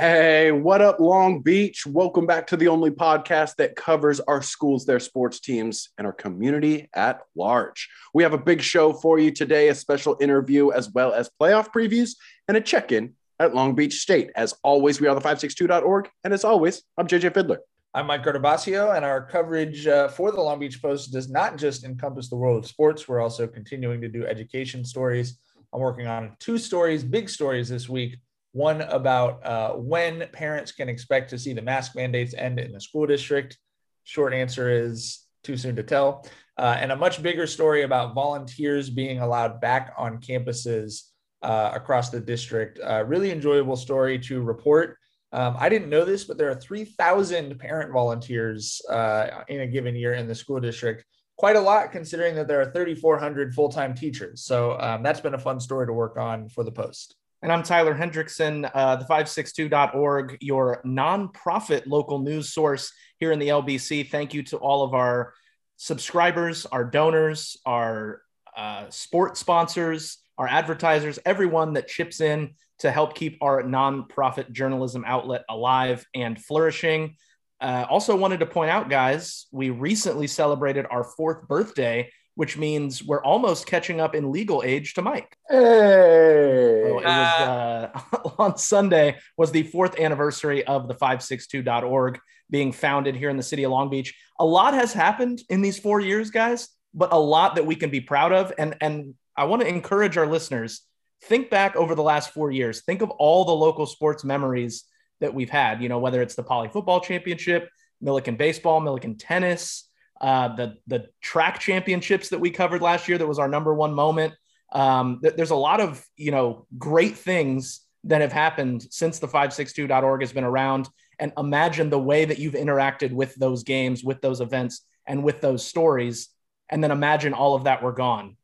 Hey, what up, Long Beach? Welcome back to the only podcast that covers our schools, their sports teams, and our community at large. We have a big show for you today, a special interview, as well as playoff previews and a check in at Long Beach State. As always, we are the 562.org. And as always, I'm JJ Fiddler. I'm Mike Guardabascio, and our coverage uh, for the Long Beach Post does not just encompass the world of sports. We're also continuing to do education stories. I'm working on two stories, big stories this week one about uh, when parents can expect to see the mask mandates end in the school district. Short answer is too soon to tell. Uh, and a much bigger story about volunteers being allowed back on campuses uh, across the district. really enjoyable story to report. Um, I didn't know this, but there are 3,000 parent volunteers uh, in a given year in the school district. Quite a lot, considering that there are 3,400 full time teachers. So um, that's been a fun story to work on for the Post. And I'm Tyler Hendrickson, uh, the 562.org, your nonprofit local news source here in the LBC. Thank you to all of our subscribers, our donors, our uh, sponsors, our advertisers, everyone that chips in to help keep our nonprofit journalism outlet alive and flourishing. Uh, also, wanted to point out, guys, we recently celebrated our fourth birthday which means we're almost catching up in legal age to Mike. Hey, so it was uh, on Sunday was the fourth anniversary of the 562.org being founded here in the city of Long Beach. A lot has happened in these four years, guys, but a lot that we can be proud of. And and I want to encourage our listeners think back over the last four years. Think of all the local sports memories that we've had. You know, whether it's the Poly Football Championship, Millikan Baseball, Millikan Tennis uh, the the track championships that we covered last year that was our number one moment. Um, th- there's a lot of you know great things that have happened since the 562.org has been around. And imagine the way that you've interacted with those games, with those events, and with those stories. And then imagine all of that were gone.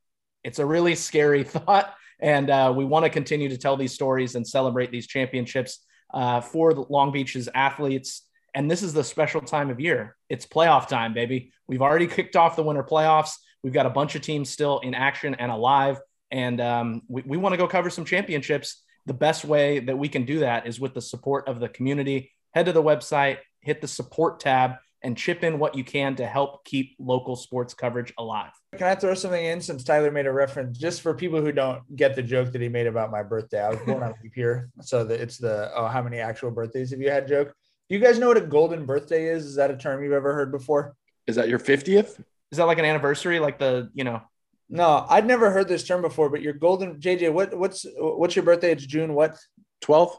It's a really scary thought. And uh, we want to continue to tell these stories and celebrate these championships uh, for Long Beach's athletes and this is the special time of year. It's playoff time, baby. We've already kicked off the winter playoffs. We've got a bunch of teams still in action and alive. And um, we, we want to go cover some championships. The best way that we can do that is with the support of the community. Head to the website, hit the support tab, and chip in what you can to help keep local sports coverage alive. Can I throw something in since Tyler made a reference just for people who don't get the joke that he made about my birthday? I was born on leap year, so that it's the oh how many actual birthdays have you had joke. Do you guys know what a golden birthday is? Is that a term you've ever heard before? Is that your 50th? Is that like an anniversary? Like the, you know? No, I'd never heard this term before, but your golden JJ, what what's what's your birthday? It's June what? 12th?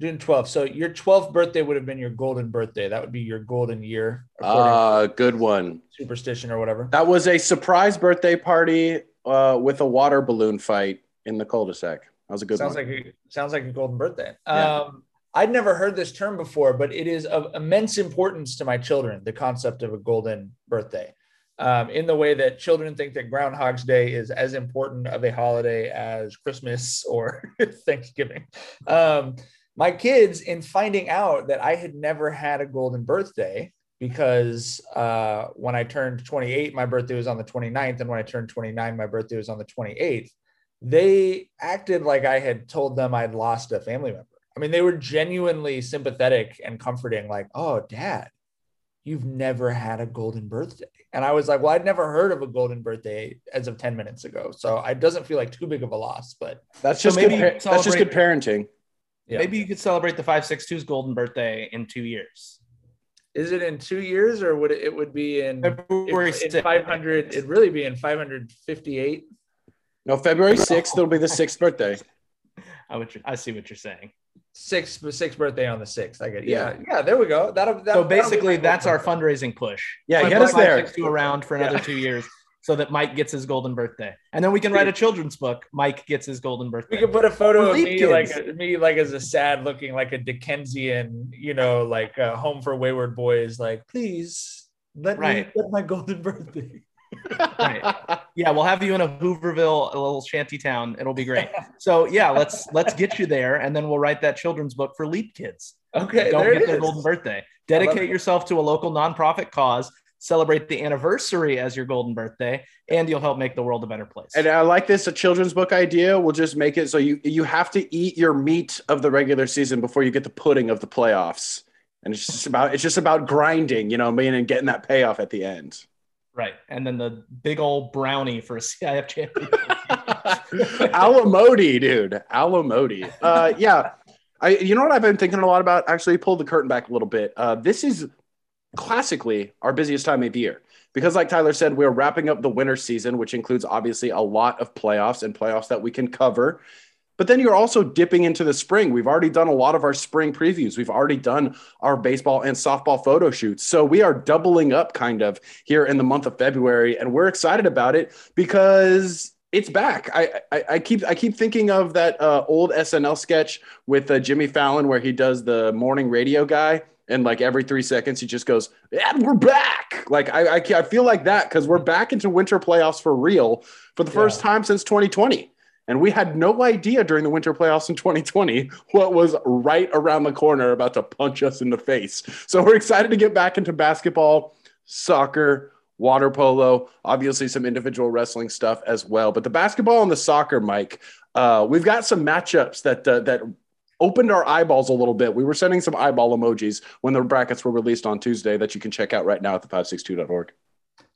June 12th. So your 12th birthday would have been your golden birthday. That would be your golden year. Ah, uh, good one. Superstition or whatever. That was a surprise birthday party uh, with a water balloon fight in the cul-de-sac. That was a good sounds one. like a, sounds like a golden birthday. Yeah. Um, I'd never heard this term before, but it is of immense importance to my children, the concept of a golden birthday. Um, in the way that children think that Groundhog's Day is as important of a holiday as Christmas or Thanksgiving. Um, my kids, in finding out that I had never had a golden birthday, because uh, when I turned 28, my birthday was on the 29th. And when I turned 29, my birthday was on the 28th. They acted like I had told them I'd lost a family member. I mean, they were genuinely sympathetic and comforting, like, oh, dad, you've never had a golden birthday. And I was like, well, I'd never heard of a golden birthday as of 10 minutes ago. So it doesn't feel like too big of a loss, but that's just, maybe good, that's just good parenting. Yeah. Maybe you could celebrate the 562's golden birthday in two years. Is it in two years or would it, it would be in February in, in 500? It'd really be in 558. No, February 6th, it'll be the sixth birthday. I, would, I see what you're saying sixth sixth birthday on the sixth. I get yeah, yeah. yeah there we go. That'll, that'll so basically that'll that's our fundraising push. Yeah, get us there. To around for another yeah. two years. So that Mike gets his golden birthday, and then we can write a children's book. Mike gets his golden birthday. We can put a photo of me kids. like me like as a sad looking like a Dickensian, you know, like uh, home for wayward boys. Like, please let right. me get my golden birthday right. Yeah, we'll have you in a Hooverville, a little shanty town. It'll be great. So yeah, let's let's get you there, and then we'll write that children's book for Leap Kids. Okay, don't get their golden birthday. Dedicate yourself to a local nonprofit cause. celebrate the anniversary as your golden birthday, and you'll help make the world a better place. And I like this a children's book idea. We'll just make it so you you have to eat your meat of the regular season before you get the pudding of the playoffs. And it's just about it's just about grinding, you know, and getting that payoff at the end. Right. And then the big old brownie for a CIF champion. Alamodi, dude. Alamodi. Uh yeah. I you know what I've been thinking a lot about? Actually, pull the curtain back a little bit. Uh, this is classically our busiest time of year because like tyler said we're wrapping up the winter season which includes obviously a lot of playoffs and playoffs that we can cover but then you're also dipping into the spring we've already done a lot of our spring previews we've already done our baseball and softball photo shoots so we are doubling up kind of here in the month of february and we're excited about it because it's back. I, I, I keep I keep thinking of that uh, old SNL sketch with uh, Jimmy Fallon where he does the morning radio guy, and like every three seconds he just goes, "Yeah, we're back." Like I I, I feel like that because we're back into winter playoffs for real for the first time since 2020. And we had no idea during the winter playoffs in 2020 what was right around the corner about to punch us in the face. So we're excited to get back into basketball, soccer, water polo, obviously some individual wrestling stuff as well. But the basketball and the soccer, Mike, uh, we've got some matchups that uh, that opened our eyeballs a little bit. We were sending some eyeball emojis when the brackets were released on Tuesday that you can check out right now at the562.org.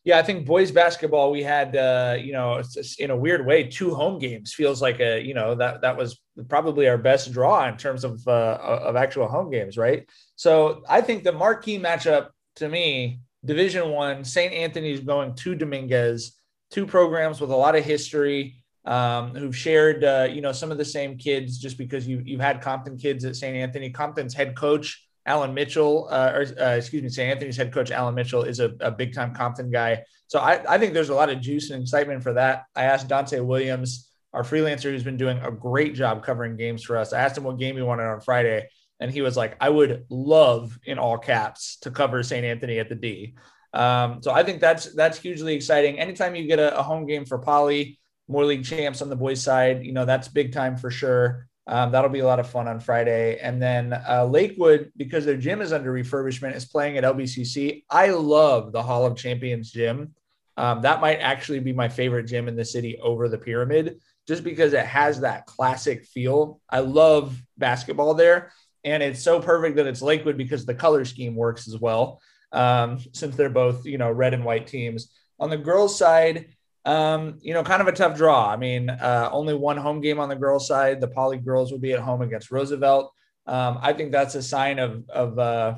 Yeah, I think boys basketball, we had, uh, you know, in a weird way, two home games feels like a, you know, that that was probably our best draw in terms of uh, of actual home games, right? So I think the marquee matchup to me Division One, St. Anthony's going to Dominguez, two programs with a lot of history, um, who've shared, uh, you know, some of the same kids. Just because you you've had Compton kids at St. Anthony, Compton's head coach Alan Mitchell, uh, or uh, excuse me, St. Anthony's head coach Alan Mitchell is a, a big time Compton guy. So I, I think there's a lot of juice and excitement for that. I asked Dante Williams, our freelancer, who's been doing a great job covering games for us. I asked him what game he wanted on Friday and he was like, I would love in all caps to cover St. Anthony at the D. Um, so I think that's that's hugely exciting. Anytime you get a, a, home game for Poly, Moore league champs on the boys' side, you know that's big time for sure. Um, that'll be a lot of fun on Friday. And then uh, Lakewood, because their gym is under refurbishment, is playing at LBCC. I love the Hall of Champions gym. Um, that might actually be my favorite gym in the city over the Pyramid, just because it has that classic feel. I love basketball there and it's so perfect that it's Lakewood because the color scheme works as well. Um, since they're both you know red and white teams. On the girls' side, um, you know, kind of a tough draw. I mean, uh, only one home game on the girls' side. The Poly girls will be at home against Roosevelt. Um, I think that's a sign of of uh,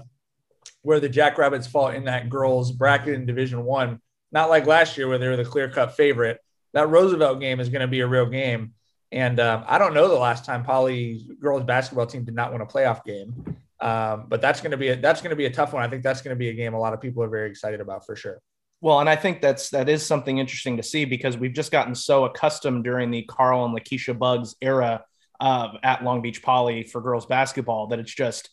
where the Jackrabbits fall in that girls' bracket in Division One. Not like last year where they were the clear cut favorite. That Roosevelt game is going to be a real game. And um, I don't know the last time Poly girls basketball team did not win a playoff game. Um, but that's going to be a, that's going to be a tough one. I think that's going to be a game a lot of people are very excited about for sure. Well, and I think that's that is something interesting to see because we've just gotten so accustomed during the Carl and Lakeisha Buggs era uh, at Long Beach Poly for girls basketball that it's just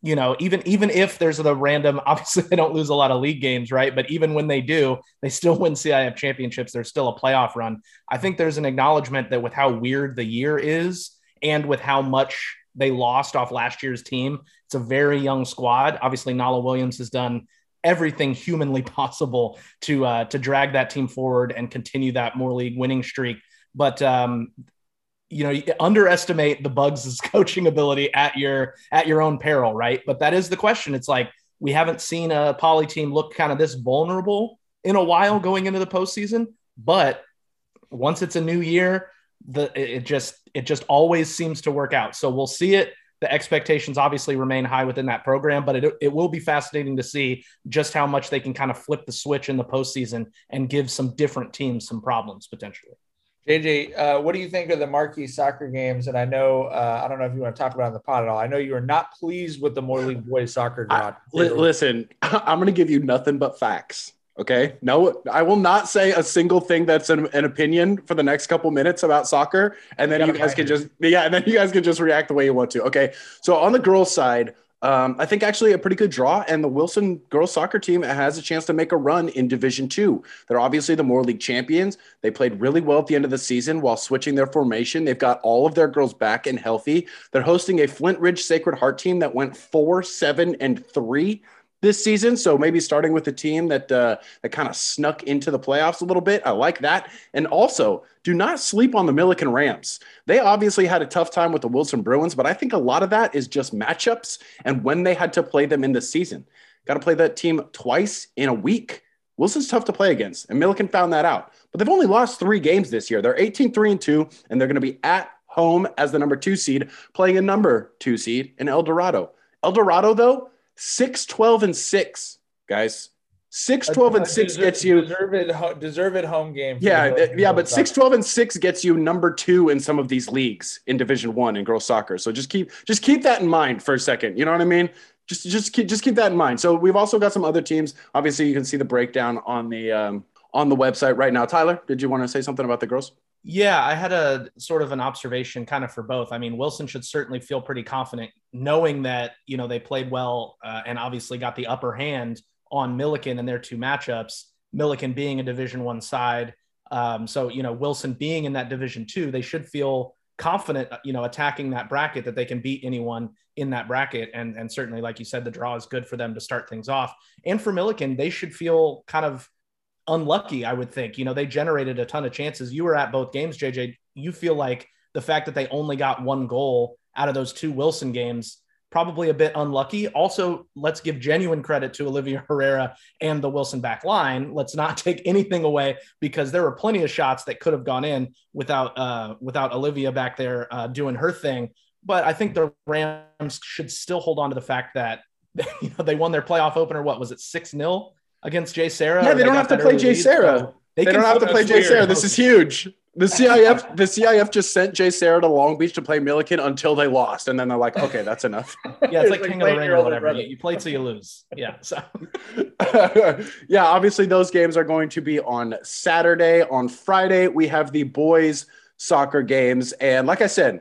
you know, even even if there's the random, obviously they don't lose a lot of league games, right? But even when they do, they still win CIF championships. There's still a playoff run. I think there's an acknowledgement that with how weird the year is, and with how much they lost off last year's team, it's a very young squad. Obviously, Nala Williams has done everything humanly possible to uh, to drag that team forward and continue that Moore league winning streak. But um, you know you underestimate the Buggs' coaching ability at your at your own peril right? But that is the question. It's like we haven't seen a poly team look kind of this vulnerable in a while going into the postseason. But once it's a new year the it just it just always seems to work out. So we'll see it the expectations obviously remain high within that program, but it, it will be fascinating to see just how much they can kind of flip the switch in the postseason and give some different teams some problems potentially. JJ, uh, what do you think of the marquee soccer games? And I know, uh, I don't know if you want to talk about on the pod at all. I know you are not pleased with the Moore League boys soccer draw. listen, I'm going to give you nothing but facts. Okay. No, I will not say a single thing that's an, an opinion for the next couple minutes about soccer. And then you, you guys can just, yeah, and then you guys can just react the way you want to. Okay. So on the girls' side, um, I think actually a pretty good draw, and the Wilson girls soccer team has a chance to make a run in Division Two. They're obviously the Moore League champions. They played really well at the end of the season while switching their formation. They've got all of their girls back and healthy. They're hosting a Flintridge Sacred Heart team that went four, seven, and three this season. So maybe starting with a team that uh, that kind of snuck into the playoffs a little bit. I like that. And also, do not sleep on the Millikan Rams. They obviously had a tough time with the Wilson Bruins, but I think a lot of that is just matchups and when they had to play them in the season. Got to play that team twice in a week. Wilson's tough to play against, and Millikan found that out. But they've only lost three games this year. They're 18 3 and 2, and they're going to be at home as the number two seed, playing a number two seed in El Dorado. El Dorado, though, 6 12 and 6, guys. 6 12 and 6 deserve, gets you deserve it, deserve it home game. yeah, yeah, but 6 12 and 6 gets you number 2 in some of these leagues in Division 1 in girls soccer. So just keep just keep that in mind for a second. You know what I mean? Just just keep just keep that in mind. So we've also got some other teams. Obviously, you can see the breakdown on the um, on the website right now. Tyler, did you want to say something about the girls? Yeah, I had a sort of an observation kind of for both. I mean, Wilson should certainly feel pretty confident knowing that, you know, they played well uh, and obviously got the upper hand on Millikan in their two matchups, Millikan being a division one side. Um, so, you know, Wilson being in that division two, they should feel confident, uh, you know, attacking that bracket that they can beat anyone in that bracket. And, and certainly, like you said, the draw is good for them to start things off. And for Millikan, they should feel kind of unlucky, I would think. You know, they generated a ton of chances. You were at both games, JJ. You feel like the fact that they only got one goal out of those two Wilson games probably a bit unlucky. Also, let's give genuine credit to Olivia Herrera and the Wilson back line. Let's not take anything away because there were plenty of shots that could have gone in without uh, without Olivia back there uh, doing her thing. But I think the Rams should still hold on to the fact that you know they won their playoff opener. What was it, six 0 against JSerra. Yeah, they, they don't have to play JSerra. They, they don't have to play JSerra. This is huge. The CIF, the CIF just sent JSerra to Long Beach to play Millikan until they lost, and then they're like, "Okay, that's enough." yeah, it's like, like King of the Ring or whatever. You, you play till you lose. Yeah. So. yeah, obviously those games are going to be on Saturday. On Friday, we have the boys soccer games, and like I said,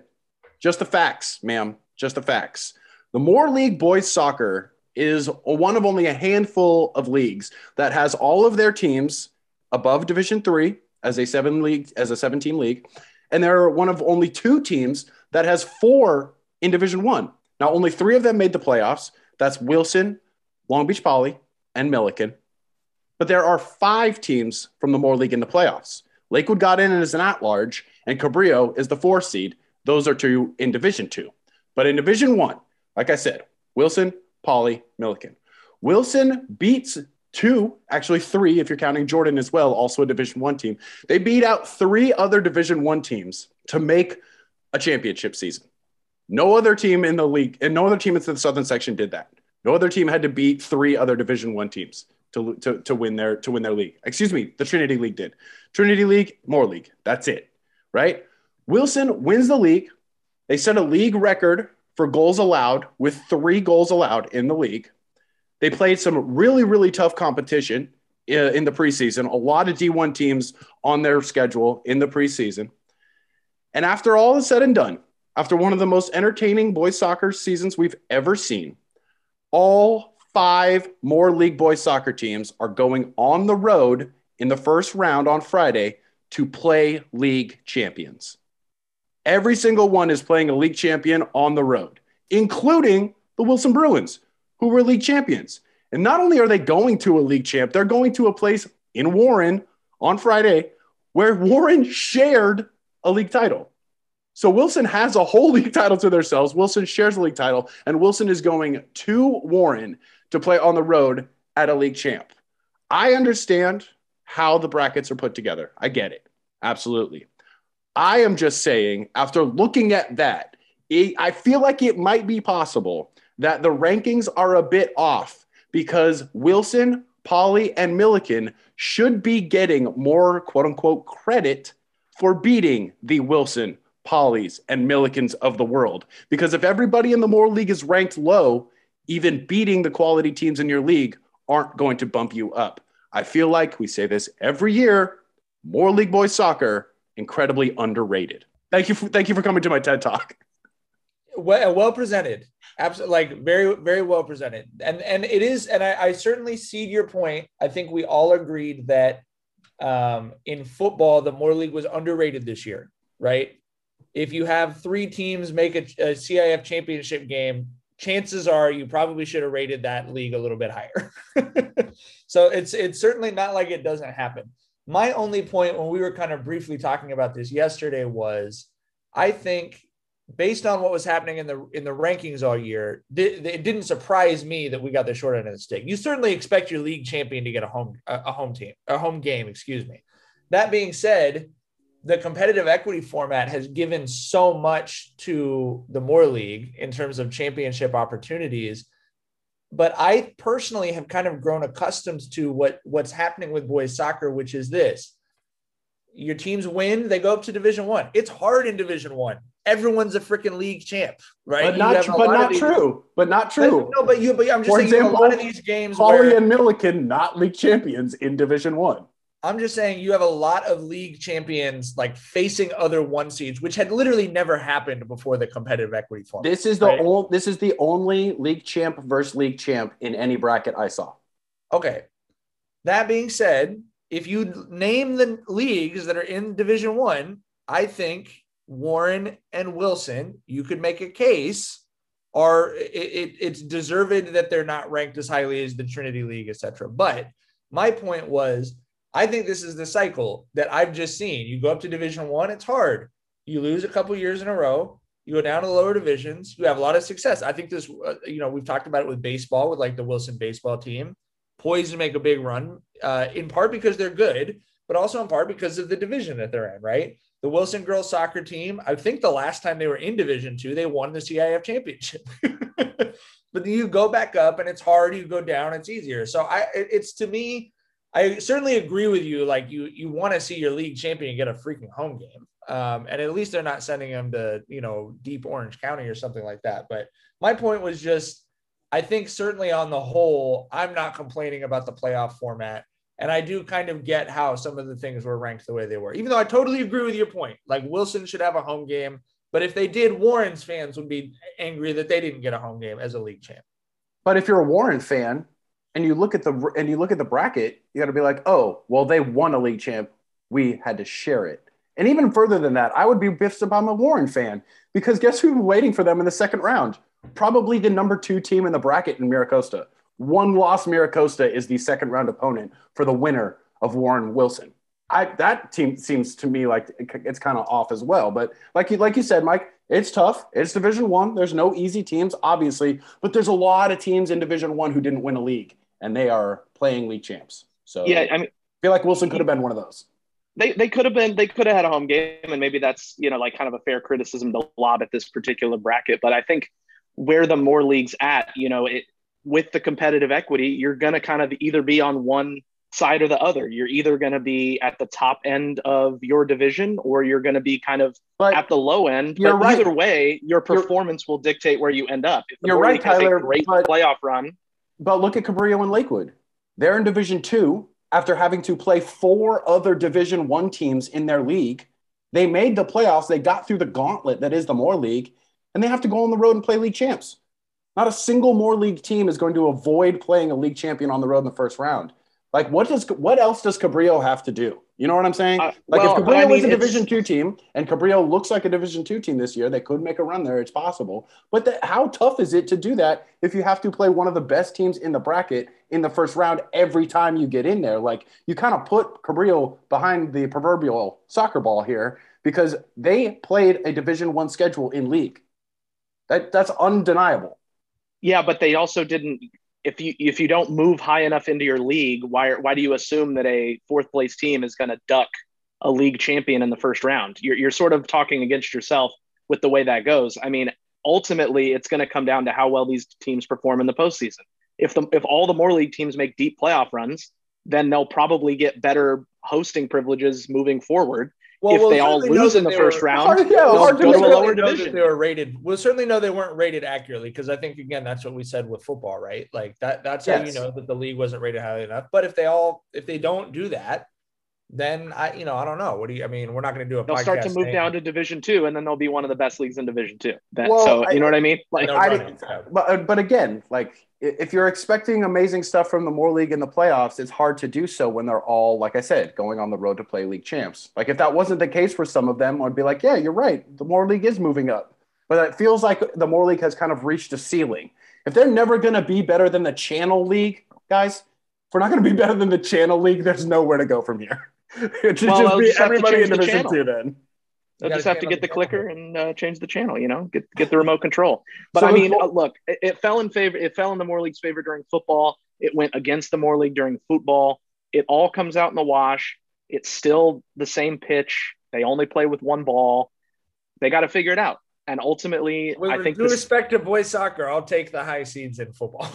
just the facts, ma'am. Just the facts. The Moore League boys soccer is one of only a handful of leagues that has all of their teams above Division Three as a seven league as a seven team league, and they're one of only two teams that has four in Division One. Now, only three of them made the playoffs. That's Wilson, Long Beach Poly, and Millikan. But there are five teams from the Moore League in the playoffs. Lakewood got in and is an at-large, and Cabrillo is the four seed. Those are two in Division Two. But in Division One, like I said, Wilson, Poly, Millikan. Wilson beats two, actually three, if you're counting Jordan as well, also a Division One team. They beat out three other Division One teams to make a championship season. No other team in the league and no other team in the Southern section did that. No other team had to beat three other Division One teams to, to, to win their to win their league. Excuse me, the Trinity League did. Trinity League, Moore League. That's it. Right? Wilson wins the league. They set a league record for goals allowed with three goals allowed in the league. They played some really, really tough competition uh, in the preseason, a lot of D1 teams on their schedule in the preseason. And after all is said and done, after one of the most entertaining boys soccer seasons we've ever seen, all five Moore League boys soccer teams are going on the road in the first round on Friday to play league champions. Every single one is playing a league champion on the road, including the Wilson Bruins, who were league champions. And not only are they going to a league champ, they're going to a place in Warren on Friday where Warren shared a league title. So Wilson has a whole league title to themselves. Wilson shares a league title, and Wilson is going to Warren to play on the road at a league champ. I understand how the brackets are put together. I get it. Absolutely. I am just saying, after looking at that, it, I feel like it might be possible that the rankings are a bit off because Wilson, Poly, and Millikan should be getting more quote unquote credit for beating the Wilson, Poly's, and Millikans of the world. Because if everybody in the Moore League is ranked low, even beating the quality teams in your league aren't going to bump you up. I feel like we say this every year Moore League boys soccer incredibly underrated. Thank you for thank you for coming to my TED talk. Well, well presented, absolutely, like very very well presented, and and it is, and I, I certainly see your point. I think we all agreed that um, in football, the Moore League was underrated this year, right? If you have three teams make a, a CIF championship game, chances are you probably should have rated that league a little bit higher. so it's it's certainly not like it doesn't happen. My only point when we were kind of briefly talking about this yesterday was I think based on what was happening in the in the rankings all year, th- it didn't surprise me that we got the short end of the stick. You certainly expect your league champion to get a home a home team, a home game, excuse me. That being said, the competitive equity format has given so much to the Moore League in terms of championship opportunities. But I personally have kind of grown accustomed to what what's happening with boys soccer, which is this: your teams win, they go up to Division One. It's hard in Division One everyone's a freaking league champ, right? But not, but not true. But not true. No, but you. But I'm just For saying example, a lot of these games. Poly where, and Millikan not league champions in Division One. I'm just saying you have a lot of league champions like facing other one seeds, which had literally never happened before the competitive equity form. This is the right? only. This is the only league champ versus league champ in any bracket I saw. Okay. That being said, if you name the leagues that are in Division One, I think Warren and Wilson, you could make a case are it, it, it's deserved that they're not ranked as highly as the Trinity League, etc. But my point was, I think this is the cycle that I've just seen. You go up to Division One, it's hard. You lose a couple years in a row. You go down to the lower divisions. You have a lot of success. I think this, uh, you know, we've talked about it with baseball, with like the Wilson baseball team, poised to make a big run, uh, in part because they're good, but also in part because of the division that they're in, right? the Wilson girls soccer team, I think the last time they were in Division Two, they won the CIF championship. but you go back up and it's hard. You go down, it's easier. So I, it's to me, I certainly agree with you. Like you, you want to see your league champion get a freaking home game, um, and at least they're not sending them to you know deep Orange County or something like that. But my point was just, I think certainly on the whole, I'm not complaining about the playoff format. And I do kind of get how some of the things were ranked the way they were, even though I totally agree with your point. Like Wilson should have a home game, but if they did, Warren's fans would be angry that they didn't get a home game as a league champ. But if you're a Warren fan and you look at the and you look at the bracket, you got to be like, oh, well, they won a league champ. We had to share it. And even further than that, I would be I'm a Warren fan because guess who's waiting for them in the second round? Probably the number two team in the bracket in Mira Costa. One loss Mira Costa is the second round opponent for the winner of Warren Wilson. I, that team seems to me like it's kind of off as well. But like you, like you said, Mike, it's tough. It's Division One. There's no easy teams, obviously, but there's a lot of teams in Division One who didn't win a league, and they are playing league champs. So yeah, I mean, I feel like Wilson could have been one of those. They, they could have been they could have had a home game and maybe that's you know like kind of a fair criticism to lob at this particular bracket but I think where the Moore leagues at you know it with the competitive equity, you're going to kind of either be on one side or the other. You're either going to be at the top end of your division or you're going to be kind of but at the low end. You're but right. either way, your performance will dictate where you end up. you're right, Tyler. great but, playoff run. But look at Cabrillo and Lakewood. They're in Division Two after having to play four other Division One teams in their league. They made the playoffs. They got through the gauntlet that is the Moore League, and they have to go on the road and play league champs. Not a single Moore league team is going to avoid playing a league champion on the road in the first round. Like, what does what else does Cabrillo have to do? You know what I'm saying? Uh, like, well, if Cabrillo I mean, was a Division two team and Cabrillo looks like a Division two team this year, they could make a run there. It's possible. But the, how tough is it to do that if you have to play one of the best teams in the bracket in the first round every time you get in there? Like, you kind of put Cabrillo behind the proverbial soccer ball here because they played a Division one schedule in league. That that's undeniable. Yeah, but they also didn't. If you if you don't move high enough into your league, why why do you assume that a fourth place team is going to duck a league champion in the first round? You're you're sort of talking against yourself with the way that goes. I mean, ultimately, it's going to come down to how well these teams perform in the postseason. If the if all the Moore league teams make deep playoff runs, then they'll probably get better hosting privileges moving forward. Well, if we'll they all lose in the first were, round, hard, yeah, they'll go to a lower division. They were rated. We'll certainly know they weren't rated accurately because I think again that's what we said with football, right? Like that. That's yes. how you know that the league wasn't rated highly enough. But if they all, if they don't do that, then I, you know, I don't know. What do you? I mean, we're not going to do a. They'll start to move saying, down to Division Two, and then they'll be one of the best leagues in Division Two. That, well, so I, you know what I mean? Like, I, but but again, like if you're expecting amazing stuff from the Moore League in the playoffs, it's hard to do so when they're all, like I said, going on the road to play league champs. Like if that wasn't the case for some of them, I'd be like, yeah, you're right. The Moore League is moving up. but it feels like the Moore League has kind of reached a ceiling. If they're never going to be better than the Channel League, guys, if we're not going to be better than the Channel League, there's nowhere to go from here. it should Well, just be just have to everybody in the Division channel. Two then. They'll just have to get the the clicker and uh, change the channel. You know, get get the remote control. But So I mean, Mo- uh, look, it, it fell in favor. It fell in the Moore League's favor during football. It went against the Moore League during football. It all comes out in the wash. It's still the same pitch. They only play with one ball. They got to figure it out. And ultimately, With I think due this, respect to boys soccer, I'll take the high seeds in football.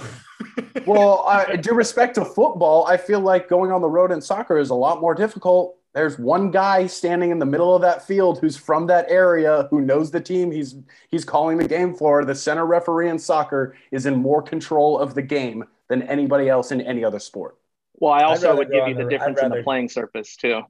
well, I due respect to football, I feel like going on the road in soccer is a lot more difficult. There's one guy standing in the middle of that field who's from that area, who knows the team he's he's calling the game for. The center referee in soccer is in more control of the game than anybody else in any other sport. well, I also would give you the the- I'd difference in the playing surface too.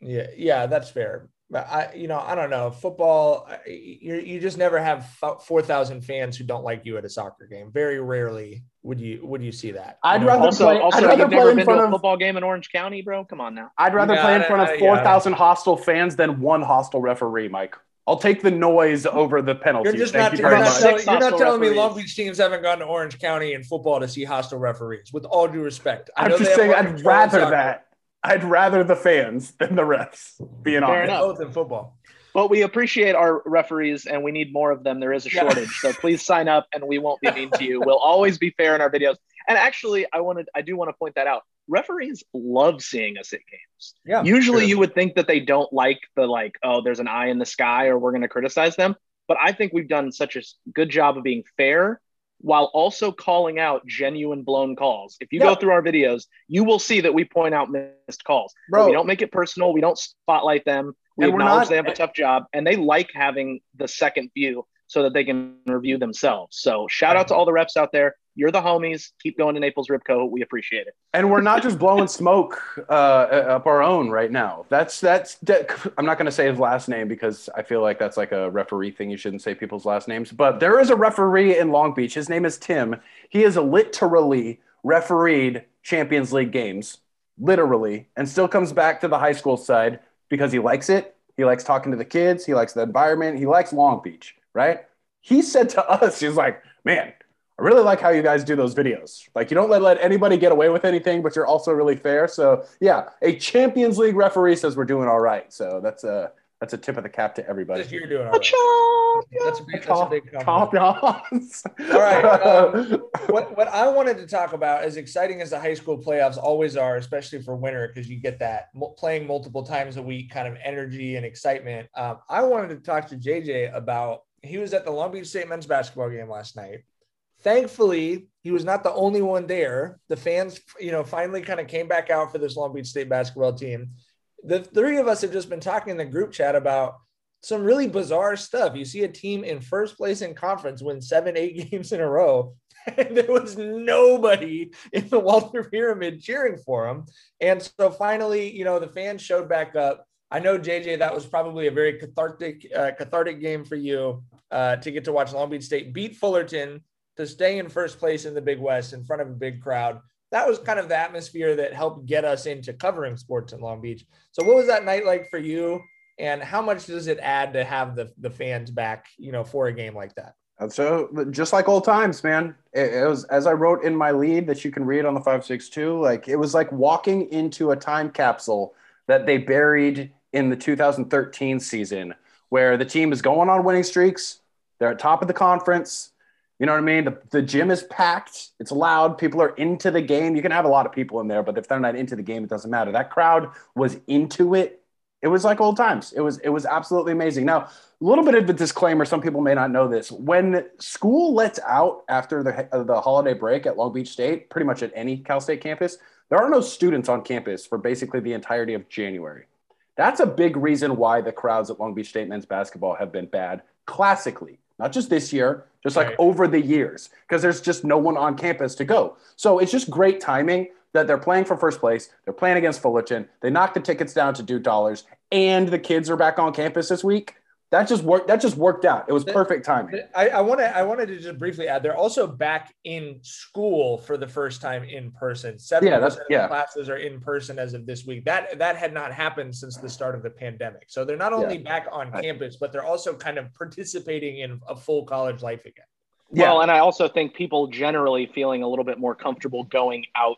Yeah, yeah, that's fair. But I, you know, I don't know. Football, you you just never have four thousand fans who don't like you at a soccer game. Very rarely would you would you see that. I'd rather Also, play- also, I'd rather play in front to a of- football game in Orange County, bro? Come on now. I'd rather Yeah, play in front I- of uh, yeah. 4,000 hostile fans than one hostile referee, Mike. I'll take the noise over the penalty. You're just Thank not, you you're very not, much. telling, Six you're not hostile telling me referees. Long Beach teams haven't gone to Orange County in football to see hostile referees. With all due respect, I I'm know just saying, I'd control in rather soccer that. I'd rather the fans than the refs. Being Fair honest. enough. Both in football. Well, we appreciate our referees and we need more of them. There is a Yeah. shortage. So please sign up and we won't be mean to you. We'll always be fair in our videos. And actually, I wanted I do want to point that out. Referees love seeing us at games. Yeah, Usually sure. you would think that they don't like the like, oh, there's an eye in the sky or we're going to criticize them. But I think we've done such a good job of being fair while also calling out genuine blown calls. If you Yeah. go through our videos, you will see that we point out missed calls. Bro. we don't make it personal. We don't spotlight them. We And acknowledge not- they have a tough job and they like having the second view so that they can review themselves. So shout out to all the reps out there. You're the homies. Keep going to Naples Rib Co. We appreciate it. And we're not just blowing smoke uh, up our own right now. That's that's. that- I'm not going to say his last name because I feel like that's like a referee thing. You shouldn't say people's last names. But there is a referee in Long Beach. His name is Tim. He has literally refereed Champions League games, literally, and still comes back to the high school side because he likes it. He likes talking to the kids. He likes the environment. He likes Long Beach, right? He said to us, he's like, man, I really like how you guys do those videos. Like you don't let, let anybody get away with anything, but you're also really fair. So yeah, a Champions League referee says we're doing all right. So that's a that's a tip of the cap to everybody. Just you're doing all right. That's a big, that's a big compliment. All right, um, what what I wanted to talk about, as exciting as the high school playoffs always are, especially for winter, because you get that playing multiple times a week kind of energy and excitement. Um, I wanted to talk to JJ about. He was at the Long Beach State men's basketball game last night. Thankfully, he was not the only one there. The fans, you know, finally kind of came back out for this Long Beach State basketball team. The three of us have just been talking in the group chat about some really bizarre stuff. You see a team in first place in conference win seven, eight games in a row, and there was nobody in the Walter Pyramid cheering for them. And so finally, you know, the fans showed back up. I know JJ, that was probably a very cathartic, uh, cathartic game for you uh, to get to watch Long Beach State beat Fullerton to stay in first place in the Big West in front of a big crowd. That was kind of the atmosphere that helped get us into covering sports in Long Beach. So, what was that night like for you? And how much does it add to have the, the fans back, you know, for a game like that? Uh, so just like old times, man. It, it was as I wrote in my lead that you can read on the 562, like it was like walking into a time capsule that they buried in the 2013 season where the team is going on winning streaks, they're at top of the conference. You know what I mean? The, the gym is packed. It's loud. People are into the game. You can have a lot of people in there, but if they're not into the game, it doesn't matter. That crowd was into it. It was like old times. It was it was absolutely amazing. Now, a little bit of a disclaimer. Some people may not know this. When school lets out after the the holiday break at Long Beach State, pretty much at any Cal State campus, there are no students on campus for basically the entirety of January. That's a big reason why the crowds at Long Beach State men's basketball have been bad classically, not just this year, just like Right. over the years, because there's just no one on campus to go. So it's just great timing that they're playing for first place. They're playing against Fullerton. They knocked the tickets down to two dollars, and the kids are back on campus this week. That just worked. That just worked out. It was perfect timing. I, I want to. I wanted to just briefly add. They're also back in school for the first time in person. Seven yeah, that's, yeah. classes are in person as of this week. That that had not happened since the start of the pandemic. So they're not only yeah. back on campus, but they're also kind of participating in a full college life again. Yeah. Well, and I also think people generally feeling a little bit more comfortable going out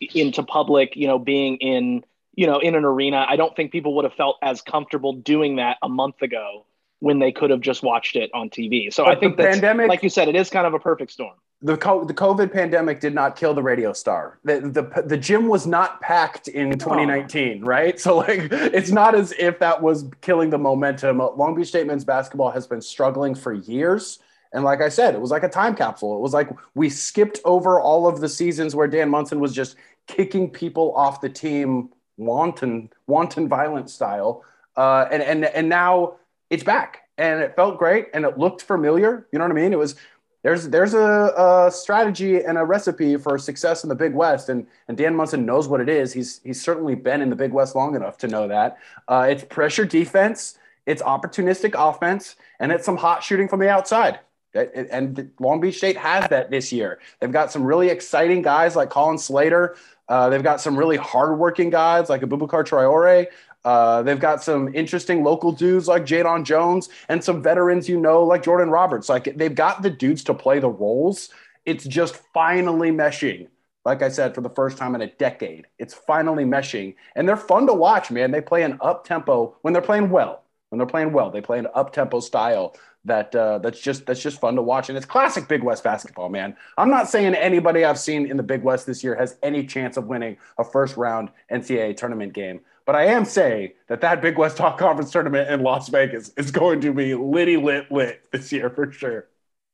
into public. You know, being in you know in an arena. I don't think people would have felt as comfortable doing that a month ago when they could have just watched it on TV. So but I think the pandemic, like you said, it is kind of a perfect storm. The, co- the COVID pandemic did not kill the radio star. The, the, the gym was not packed in 2019, right? So like, it's not as if that was killing the momentum. Long Beach State men's basketball has been struggling for years. And like I said, it was like a time capsule. It was like we skipped over all of the seasons where Dan Monson was just kicking people off the team, wanton, wanton violent style. Uh, and and and now it's back and it felt great and it looked familiar. You know what I mean? It was there's there's a, a, strategy and a recipe for success in the Big West, and and Dan Monson knows what it is. He's he's certainly been in the Big West long enough to know that. Uh, it's pressure defense, it's opportunistic offense, and it's some hot shooting from the outside. And Long Beach State has that this year. They've got some really exciting guys like Colin Slater. Uh, they've got some really hardworking guys like Aboubacar Traore. Uh, they've got some interesting local dudes like Jadon Jones and some veterans you know like Jordan Roberts. Like they've got the dudes to play the roles. It's just finally meshing. Like I said, for the first time in a decade, it's finally meshing, and they're fun to watch. Man, they play an up tempo when they're playing well. When they're playing well, they play an up tempo style that uh, that's just that's just fun to watch, and it's classic Big West basketball, man. I'm not saying anybody I've seen in the Big West this year has any chance of winning a first round NCAA tournament game. But I am saying that that Big West Talk Conference tournament in Las Vegas is going to be litty lit lit this year for sure.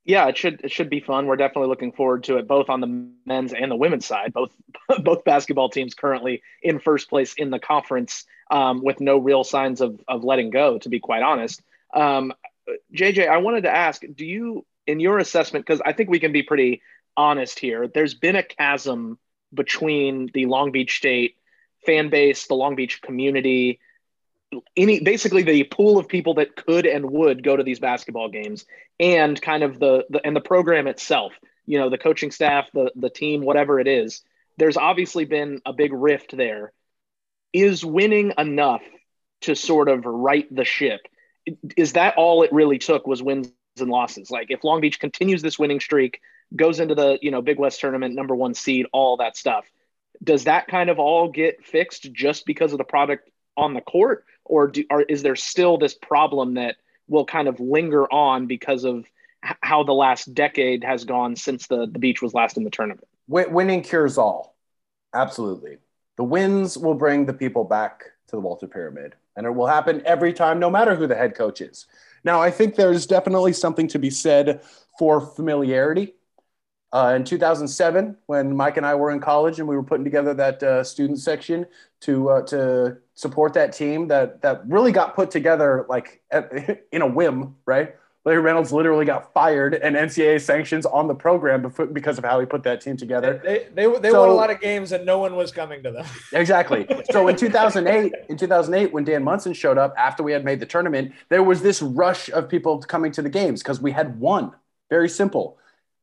Yeah, it should it should be fun. We're definitely looking forward to it, both on the men's and the women's side. Both both basketball teams currently in first place in the conference, um, with no real signs of of letting go. To be quite honest, um, JJ, I wanted to ask: Do you, in your assessment, because I think we can be pretty honest here, there's been a chasm between the Long Beach State fan base, the Long Beach community, any basically the pool of people that could and would go to these basketball games, and kind of the, the and the program itself. You know, the coaching staff, the the team, whatever it is. There's obviously been a big rift there. Is winning enough to sort of right the ship? Is that all it really took was wins and losses? Like if Long Beach continues this winning streak, goes into the you know Big West tournament, number one seed, all that stuff does that kind of all get fixed just because of the product on the court? Or do, or is there still this problem that will kind of linger on because of how the last decade has gone since the, the beach was last in the tournament? Winning cures all. Absolutely. The wins will bring the people back to the walter pyramid and it will happen every time no matter who the head coach is. Now i think there's definitely something to be said for familiarity uh, in 2007, when Mike and I were in college and we were putting together that uh, student section to uh, to support that team, that that really got put together like at, in a whim, right? Larry Reynolds literally got fired and NCAA sanctions on the program because of how he put that team together. They they, they so, won a lot of games and no one was coming to them. exactly. So in 2008, in 2008, when Dan Monson showed up after we had made the tournament, there was this rush of people coming to the games because we had won. Very simple.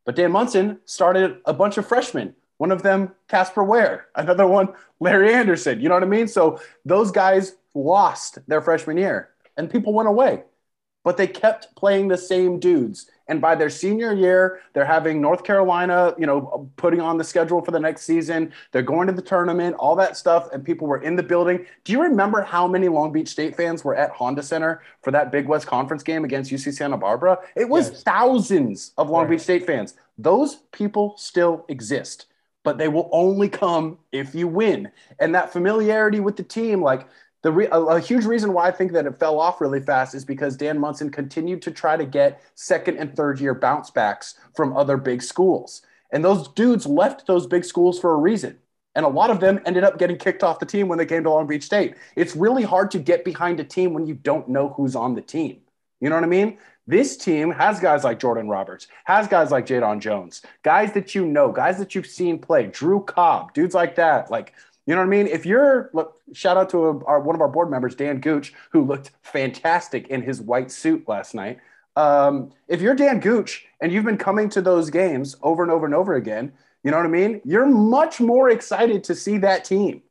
But Dan Monson started a bunch of freshmen. One of them, Casper Ware. Another one, Larry Anderson. You know what I mean? So those guys lost their freshman year and people went away but they kept playing the same dudes. And by their senior year, they're having North Carolina, you know, putting on the schedule for the next season. They're going to the tournament, all that stuff, and people were in the building. Do you remember how many Long Beach State fans were at Honda Center for that Big West Conference game against UC Santa Barbara? It was yes. thousands of Long right. Beach State fans. Those people still exist, but they will only come if you win. And that familiarity with the team, like the re- a, a, huge reason why I think that it fell off really fast is because Dan Monson continued to try to get second and third year bounce backs from other big schools. And those dudes left those big schools for a reason. And a lot of them ended up getting kicked off the team when they came to Long Beach State. It's really hard to get behind a team when you don't know who's on the team. You know what I mean? This team has guys like Jordan Roberts, has guys like Jadon Jones, guys that you know, guys that you've seen play, Drew Cobb, dudes like that. Like You know what I mean? If you're look, shout out to a, our, one of our board members, Dan Gooch, who looked fantastic in his white suit last night. Um, if you're Dan Gooch and you've been coming to those games over and over and over again, you know what I mean? You're much more excited to see that team.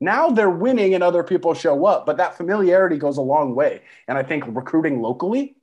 Now they're winning and other people show up, but that familiarity goes a long way. And I think recruiting locally,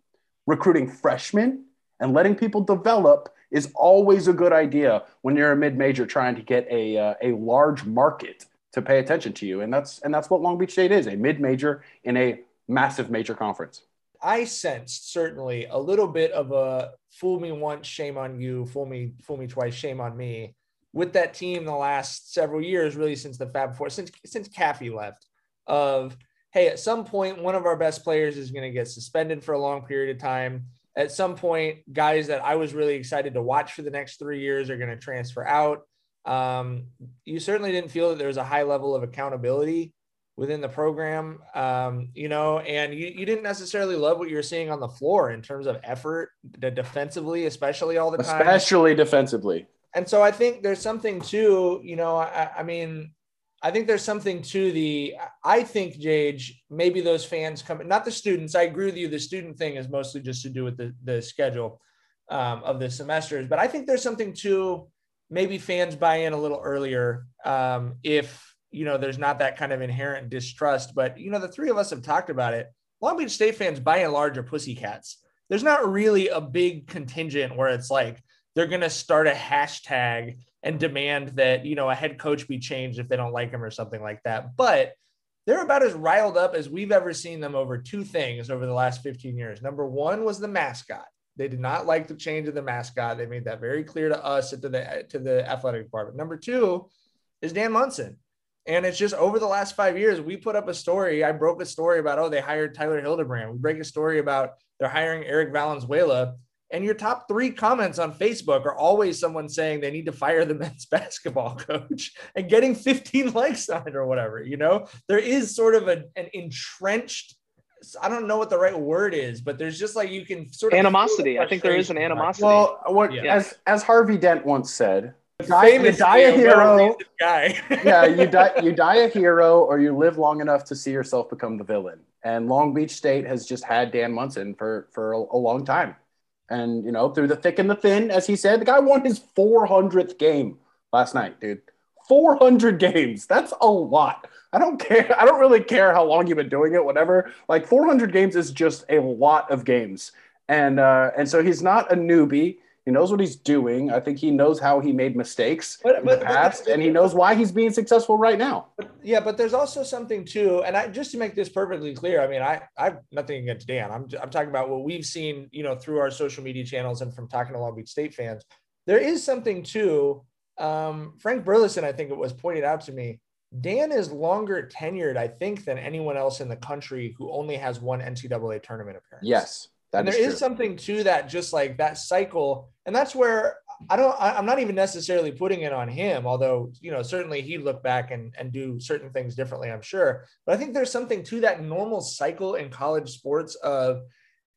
recruiting freshmen, and letting people develop is always a good idea when you're a mid-major trying to get a, uh, a large market to pay attention to you. And that's and that's what Long Beach State is, a mid-major in a massive major conference. I sensed certainly a little bit of a fool me once, shame on you, fool me, fool me twice, shame on me with that team the last several years, really since the Fab Four, since since Caffey left, of hey, at some point one of our best players is going to get suspended for a long period of time. At some point, guys that I was really excited to watch for the next three years are going to transfer out. Um, you certainly didn't feel that there was a high level of accountability within the program, um, you know, and you, you didn't necessarily love what you're seeing on the floor in terms of effort defensively, especially all the time. Especially defensively. And so I think there's something to, you know, I, I mean, I think there's something to the, I think, Jage, maybe those fans come, not the students. I agree with you. The student thing is mostly just to do with the, the schedule um, of the semesters. But I think there's something to maybe fans buy in a little earlier um, if you know, there's not that kind of inherent distrust. But, you know, the three of us have talked about it. Long Beach State fans, by and large, are pussycats. There's not really a big contingent where it's like they're going to start a hashtag and demand that, you know, a head coach be changed if they don't like him or something like that. But they're about as riled up as we've ever seen them over two things over the last 15 years. Number one was the mascot. They did not like the change of the mascot. They made that very clear to us to the to the athletic department. Number two is Dan Monson. And it's just over the last five years, we put up a story. I broke a story about, oh, they hired Tyler Hildebrand. We break a story about they're hiring Eric Valenzuela. And your top three comments on Facebook are always someone saying they need to fire the men's basketball coach and getting 15 likes on it or whatever. You know, there is sort of a, an entrenched, I don't know what the right word is, but there's just like you can sort of animosity. I think there is an animosity. Well, what yeah. as as Harvey Dent once said, die, you die a hero. Guy. yeah, you die you die a hero, or you live long enough to see yourself become the villain. And Long Beach State has just had Dan Monson for for a, a long time, and you know through the thick and the thin, as he said, the guy won his 400th game last night, dude. 400 games. That's a lot. I don't care. I don't really care how long you've been doing it, whatever. Like 400 games is just a lot of games. And uh, and so he's not a newbie. He knows what he's doing. I think he knows how he made mistakes but, in but, the past, but, and he knows why he's being successful right now. yeah, but there's also something too, and I just to make this perfectly clear. I mean, I I've nothing against Dan. I'm I'm talking about what we've seen, you know, through our social media channels and from talking to Long Beach State fans. There is something too. Um, Frank Burlison, I think it was pointed out to me. Dan is longer tenured, I think, than anyone else in the country who only has one NCAA tournament appearance. Yes. And there is, is something to that, just like that cycle. And that's where I don't, I, am not even necessarily putting it on him, although, you know, certainly he'd look back and, and do certain things differently, I'm sure. But I think there's something to that normal cycle in college sports of,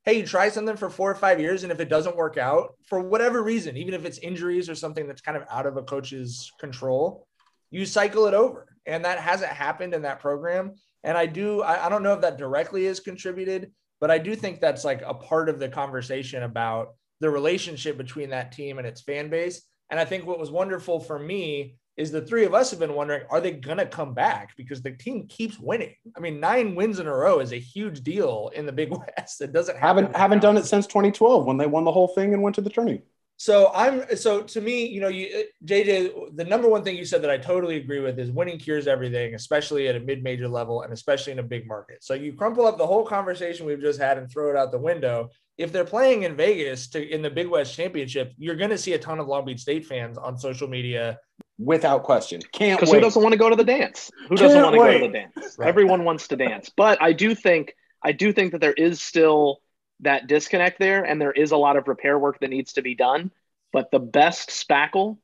hey, you try something for four or five years, and if it doesn't work out for whatever reason, even if it's injuries or something that's kind of out of a coach's control, you cycle it over. And that hasn't happened in that program. And I do, I, I don't know if that directly is contributed but I do think that's like a part of the conversation about the relationship between that team and its fan base. And I think what was wonderful for me is the three of us have been wondering, are they going to come back? Because the team keeps winning. I mean, nine wins in a row is a huge deal in the Big West. It doesn't haven't haven't done it since 2012 when they won the whole thing and went to the tourney. So I'm so to me, you know, you uh, JJ, the number one thing you said that I totally agree with is winning cures everything, especially at a mid-major level and especially in a big market. So you crumple up the whole conversation we've just had and throw it out the window. If they're playing in Vegas to in the Big West Championship, you're going to see a ton of Long Beach State fans on social media. Without question, can't because who doesn't want to go to the dance? Who doesn't want to go to the dance? Right. Everyone wants to dance, but I do think I do think that there is still that disconnect there, and there is a lot of repair work that needs to be done. But the best spackle,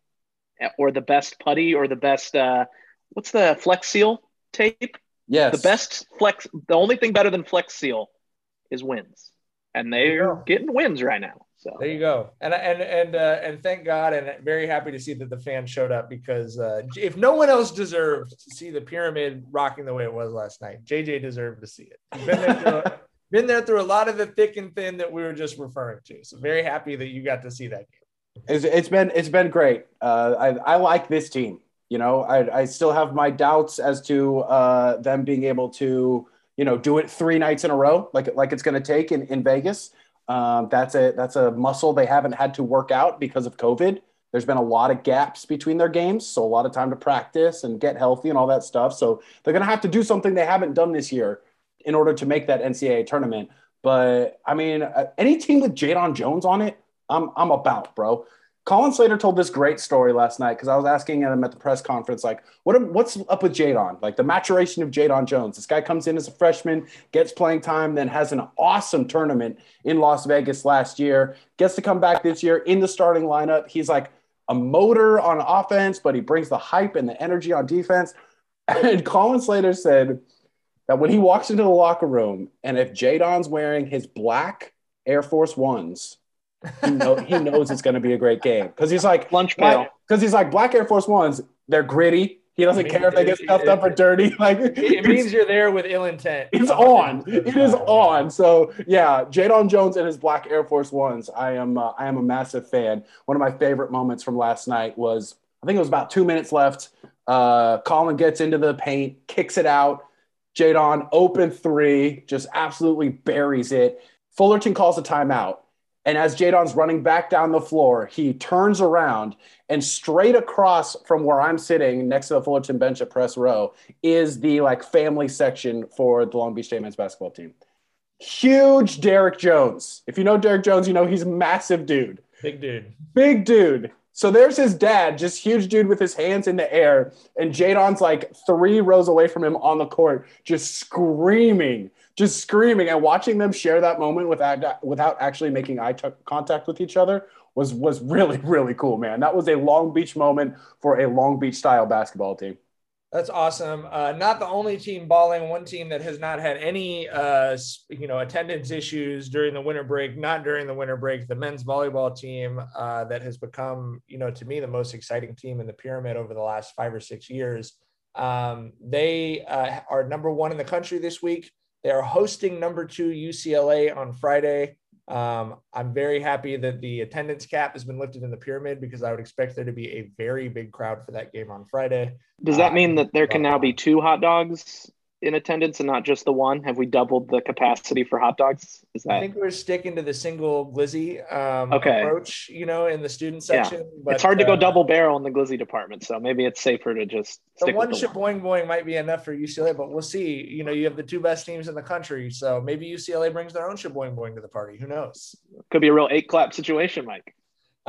or the best putty, or the best uh, what's the Flex Seal tape? Yes. The best Flex. The only thing better than Flex Seal is wins, and they're getting wins right now. So there you go, and and and uh, and thank God, and very happy to see that the fans showed up because uh, if no one else deserved to see the pyramid rocking the way it was last night, JJ deserved to see it. Been there, through, been there through a lot of the thick and thin that we were just referring to. So very happy that you got to see that game. It's, it's been it's been great. Uh, I I like this team. You know, I I still have my doubts as to uh, them being able to you know do it three nights in a row like like it's going to take in in Vegas. Um, that's a that's a muscle they haven't had to work out because of COVID. There's been a lot of gaps between their games, so a lot of time to practice and get healthy and all that stuff. So they're going to have to do something they haven't done this year in order to make that NCAA tournament. But I mean, uh, any team with Jadon Jones on it, I'm I'm about, bro. Colin Slater told this great story last night because I was asking him at the press conference, like, what, what's up with Jadon? Like the maturation of Jadon Jones. This guy comes in as a freshman, gets playing time, then has an awesome tournament in Las Vegas last year, gets to come back this year in the starting lineup. He's like a motor on offense, but he brings the hype and the energy on defense. And Colin Slater said that when he walks into the locker room, and if Jadon's wearing his black Air Force Ones, he, know, he knows it's going to be a great game because he's like lunch pail. Because he's like Black Air Force Ones. They're gritty. He doesn't care if they get stuffed up or dirty. Like it means you're there with ill intent. It's on. It is on. So yeah, Jadon Jones and his Black Air Force Ones. I am. Uh, I am a massive fan. One of my favorite moments from last night was I think it was about two minutes left. Uh, Colin gets into the paint, kicks it out. Jadon open three, just absolutely buries it. Fullerton calls a timeout. And as Jadon's running back down the floor, he turns around and straight across from where I'm sitting next to the Fullerton bench at press row is the like family section for the Long Beach State men's basketball team. Huge Derek Jones. If you know Derek Jones, you know he's massive dude. Big dude. Big dude. So there's his dad, just huge dude with his hands in the air. And Jadon's like three rows away from him on the court, just screaming just screaming and watching them share that moment without without actually making eye t- contact with each other was was really really cool, man. That was a Long Beach moment for a Long Beach style basketball team. That's awesome. Uh, not the only team balling. One team that has not had any, uh, you know, attendance issues during the winter break. Not during the winter break. The men's volleyball team uh, that has become, you know, to me the most exciting team in the pyramid over the last five or six years. Um, they uh, are number one in the country this week. They are hosting number two UCLA on Friday. Um, I'm very happy that the attendance cap has been lifted in the pyramid because I would expect there to be a very big crowd for that game on Friday. Does that uh, mean that there can now be two hot dogs in attendance and not just the one? Have we doubled the capacity for hot dogs? Is that? I think we're sticking to the single glizzy um, okay. approach, you know, in the student section. Yeah. But, it's hard to go uh, double barrel in the glizzy department, so maybe it's safer to just the one ship boing boing might be enough for UCLA, but we'll see. You know, you have the two best teams in the country, so maybe UCLA brings their own ship boing boing to the party. Who knows? Could be a real eight clap situation, Mike.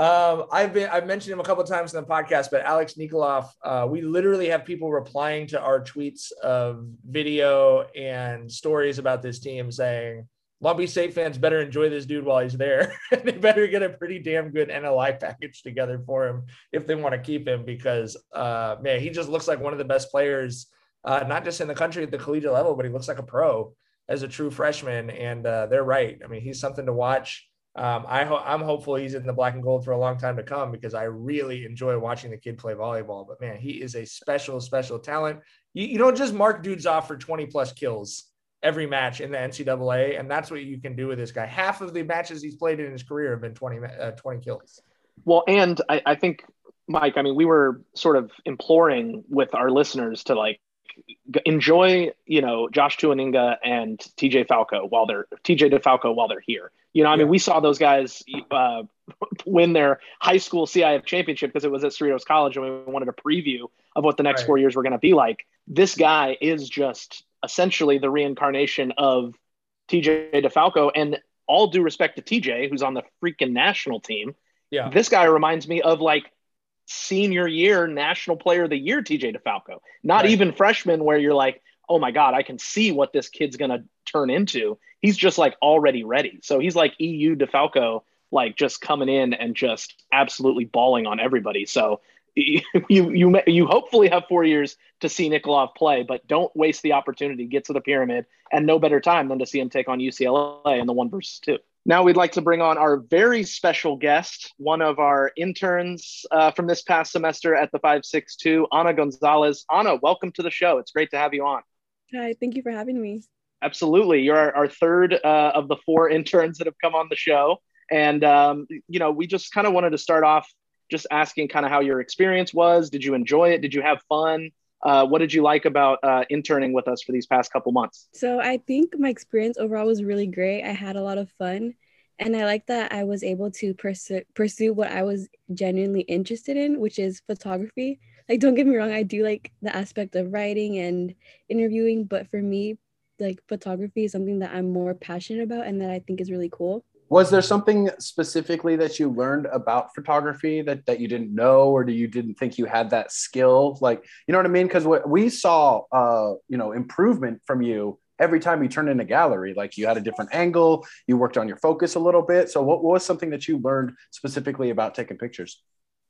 Um, I've been I've mentioned him a couple times in the podcast, but Alex Nikolov, uh, we literally have people replying to our tweets of video and stories about this team saying Long Beach State fans better enjoy this dude while he's there. they better get a pretty damn good NLI package together for him if they want to keep him because uh, man, he just looks like one of the best players, uh, not just in the country at the collegiate level, but he looks like a pro as a true freshman. And uh, they're right. I mean, he's something to watch um, I ho- I'm hopeful he's in the black and gold for a long time to come because I really enjoy watching the kid play volleyball. But man, he is a special, special talent. You, you don't just mark dudes off for 20 plus kills every match in the NCAA, and that's what you can do with this guy. Half of the matches he's played in his career have been 20 uh, 20 kills. Well, and I, I think Mike, I mean, we were sort of imploring with our listeners to like enjoy, you know, Josh Tuaninga and TJ Falco while they're TJ DeFalco while they're here. You know, I mean, we saw those guys uh, win their high school CIF championship because it was at Cerritos College, and we wanted a preview of what the next right. four years were going to be like. This guy is just essentially the reincarnation of TJ DeFalco, and all due respect to TJ, who's on the freaking national team. Yeah, this guy reminds me of like senior year national player of the year TJ DeFalco. Not right. even freshman where you're like, "Oh my god, I can see what this kid's going to turn into." He's just like already ready. So he's like EU DeFalco like just coming in and just absolutely balling on everybody. So you you you hopefully have 4 years to see Nikolov play, but don't waste the opportunity. Get to the pyramid and no better time than to see him take on UCLA in the 1 versus 2. Now we'd like to bring on our very special guest, one of our interns uh, from this past semester at the 562, Ana Gonzalez. Ana, welcome to the show. It's great to have you on. Hi, thank you for having me. Absolutely. You're our, our third uh, of the four interns that have come on the show. And, um, you know, we just kind of wanted to start off just asking kind of how your experience was. Did you enjoy it? Did you have fun? Uh, what did you like about uh, interning with us for these past couple months? So I think my experience overall was really great. I had a lot of fun, and I like that I was able to pursue pursue what I was genuinely interested in, which is photography. Like, don't get me wrong, I do like the aspect of writing and interviewing, but for me, like photography is something that I'm more passionate about and that I think is really cool was there something specifically that you learned about photography that, that you didn't know or do you didn't think you had that skill? Like you know what i mean? Because we saw uh, you know improvement from you every time you turned in a gallery. Like you had a different angle you worked on your focus a little bit. So what, what was something that you learned specifically about taking pictures?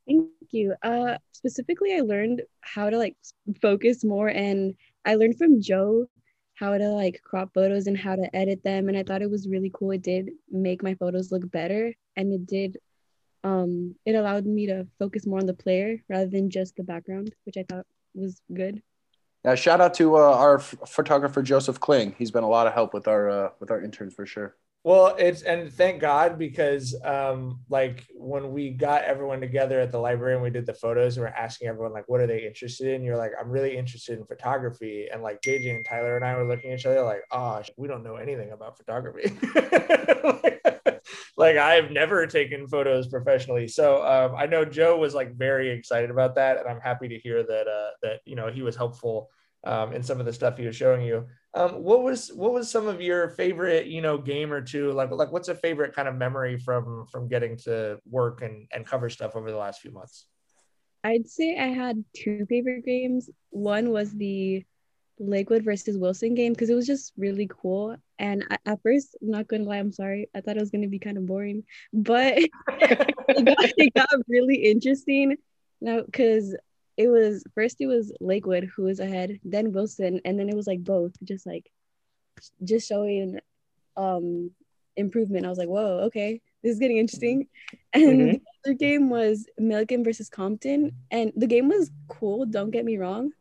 Thank you. Uh, specifically i learned how to like focus more and i learned from joe how to like crop photos and how to edit them and i thought it was really cool. It did make my photos look better and it did um it allowed me to focus more on the player rather than just the background which i thought was good. Yeah shout out to uh, our f- photographer joseph kling. He's been a lot of help with our uh, with our interns for sure well, it's and thank God because um like when we got everyone together at the library and we did the photos, and we are asking everyone like what are they interested in? You're like, I'm really interested in photography. And like JJ and Tyler and I were looking at each other like, oh we don't know anything about photography. like, I've never taken photos professionally. So um, I know Joe was like very excited about that. And I'm happy to hear that uh that you know he was helpful um, in some of the stuff he was showing you. Um, what was what was some of your favorite you know game or two like like what's a favorite kind of memory from from getting to work and and cover stuff over the last few months? I'd say I had two favorite games. One was the Lakewood versus Wilson game because it was just really cool. And I, at first, I'm not gonna lie, I'm sorry. I thought it was gonna be kind of boring, but it, got, it got really interesting. Now, because it was first it was Lakewood who was ahead, then Wilson, and then it was like both, just like just showing um improvement. I was like, whoa, okay, this is getting interesting. And mm-hmm. the other game was Millikan versus Compton, and the game was cool. Don't get me wrong,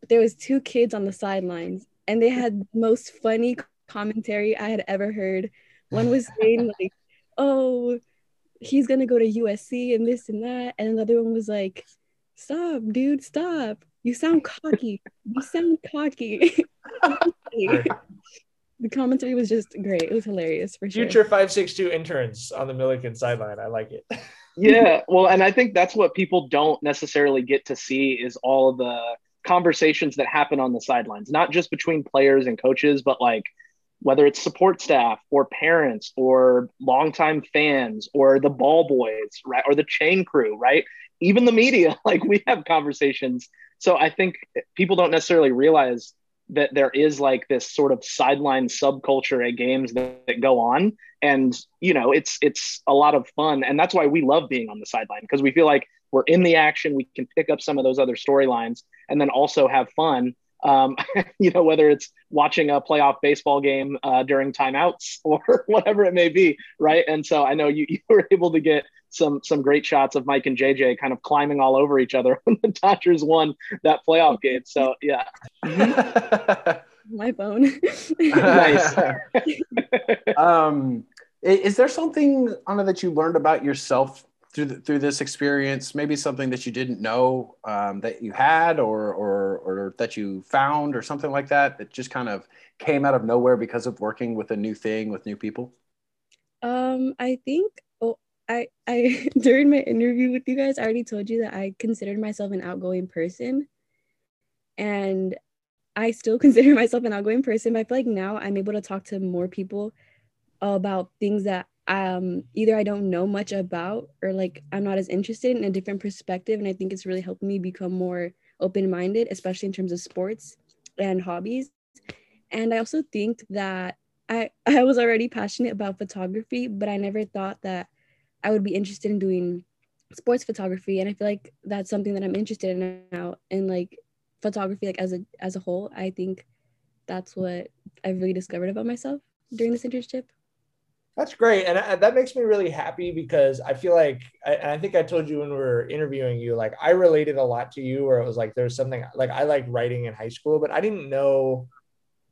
but there was two kids on the sidelines, and they had the most funny commentary I had ever heard. One was saying like, "Oh, he's gonna go to USC and this and that," and another one was like stop, dude, stop. You sound cocky. you sound cocky. the commentary was just great. It was hilarious for sure. Future 562 interns on the Millikan sideline. I like it. yeah. Well, and I think that's what people don't necessarily get to see is all of the conversations that happen on the sidelines, not just between players and coaches, but like whether it's support staff or parents or longtime fans or the ball boys, right? Or the chain crew, right? Even the media, like we have conversations. So I think people don't necessarily realize that there is like this sort of sideline subculture at games that, that, go on and you know it's it's a lot of fun and that's why we love being on the sideline because we feel like we're in the action we can pick up some of those other storylines and then also have fun um, you know, whether it's watching a playoff baseball game uh, during timeouts or whatever it may be, right? And so I know you, you were able to get some some great shots of Mike and JJ kind of climbing all over each other when the Dodgers won that playoff game. So yeah. My phone. nice. um, is there something Anna that you learned about yourself through the, through this experience maybe something that you didn't know um, that you had or, or or that you found or something like that that just kind of came out of nowhere because of working with a new thing with new people um i think i i during my interview with you guys i already told you that i considered myself an outgoing person. And i still consider myself an outgoing person but i feel like now i'm able to talk to more people about things that um either I don't know much about or like I'm not as interested in a different perspective. And I think it's really helped me become more open-minded especially in terms of sports and hobbies. And I also think that I I was already passionate about photography but I never thought that I would be interested in doing sports photography and I feel like that's something that I'm interested in now. And like photography like as a as a whole I think that's what I've really discovered about myself during this internship. That's great, and I, that makes me really happy because I feel like, I, and I think I told you when we were interviewing you, like I related a lot to you, where it was like there's something like I liked writing in high school, but I didn't know,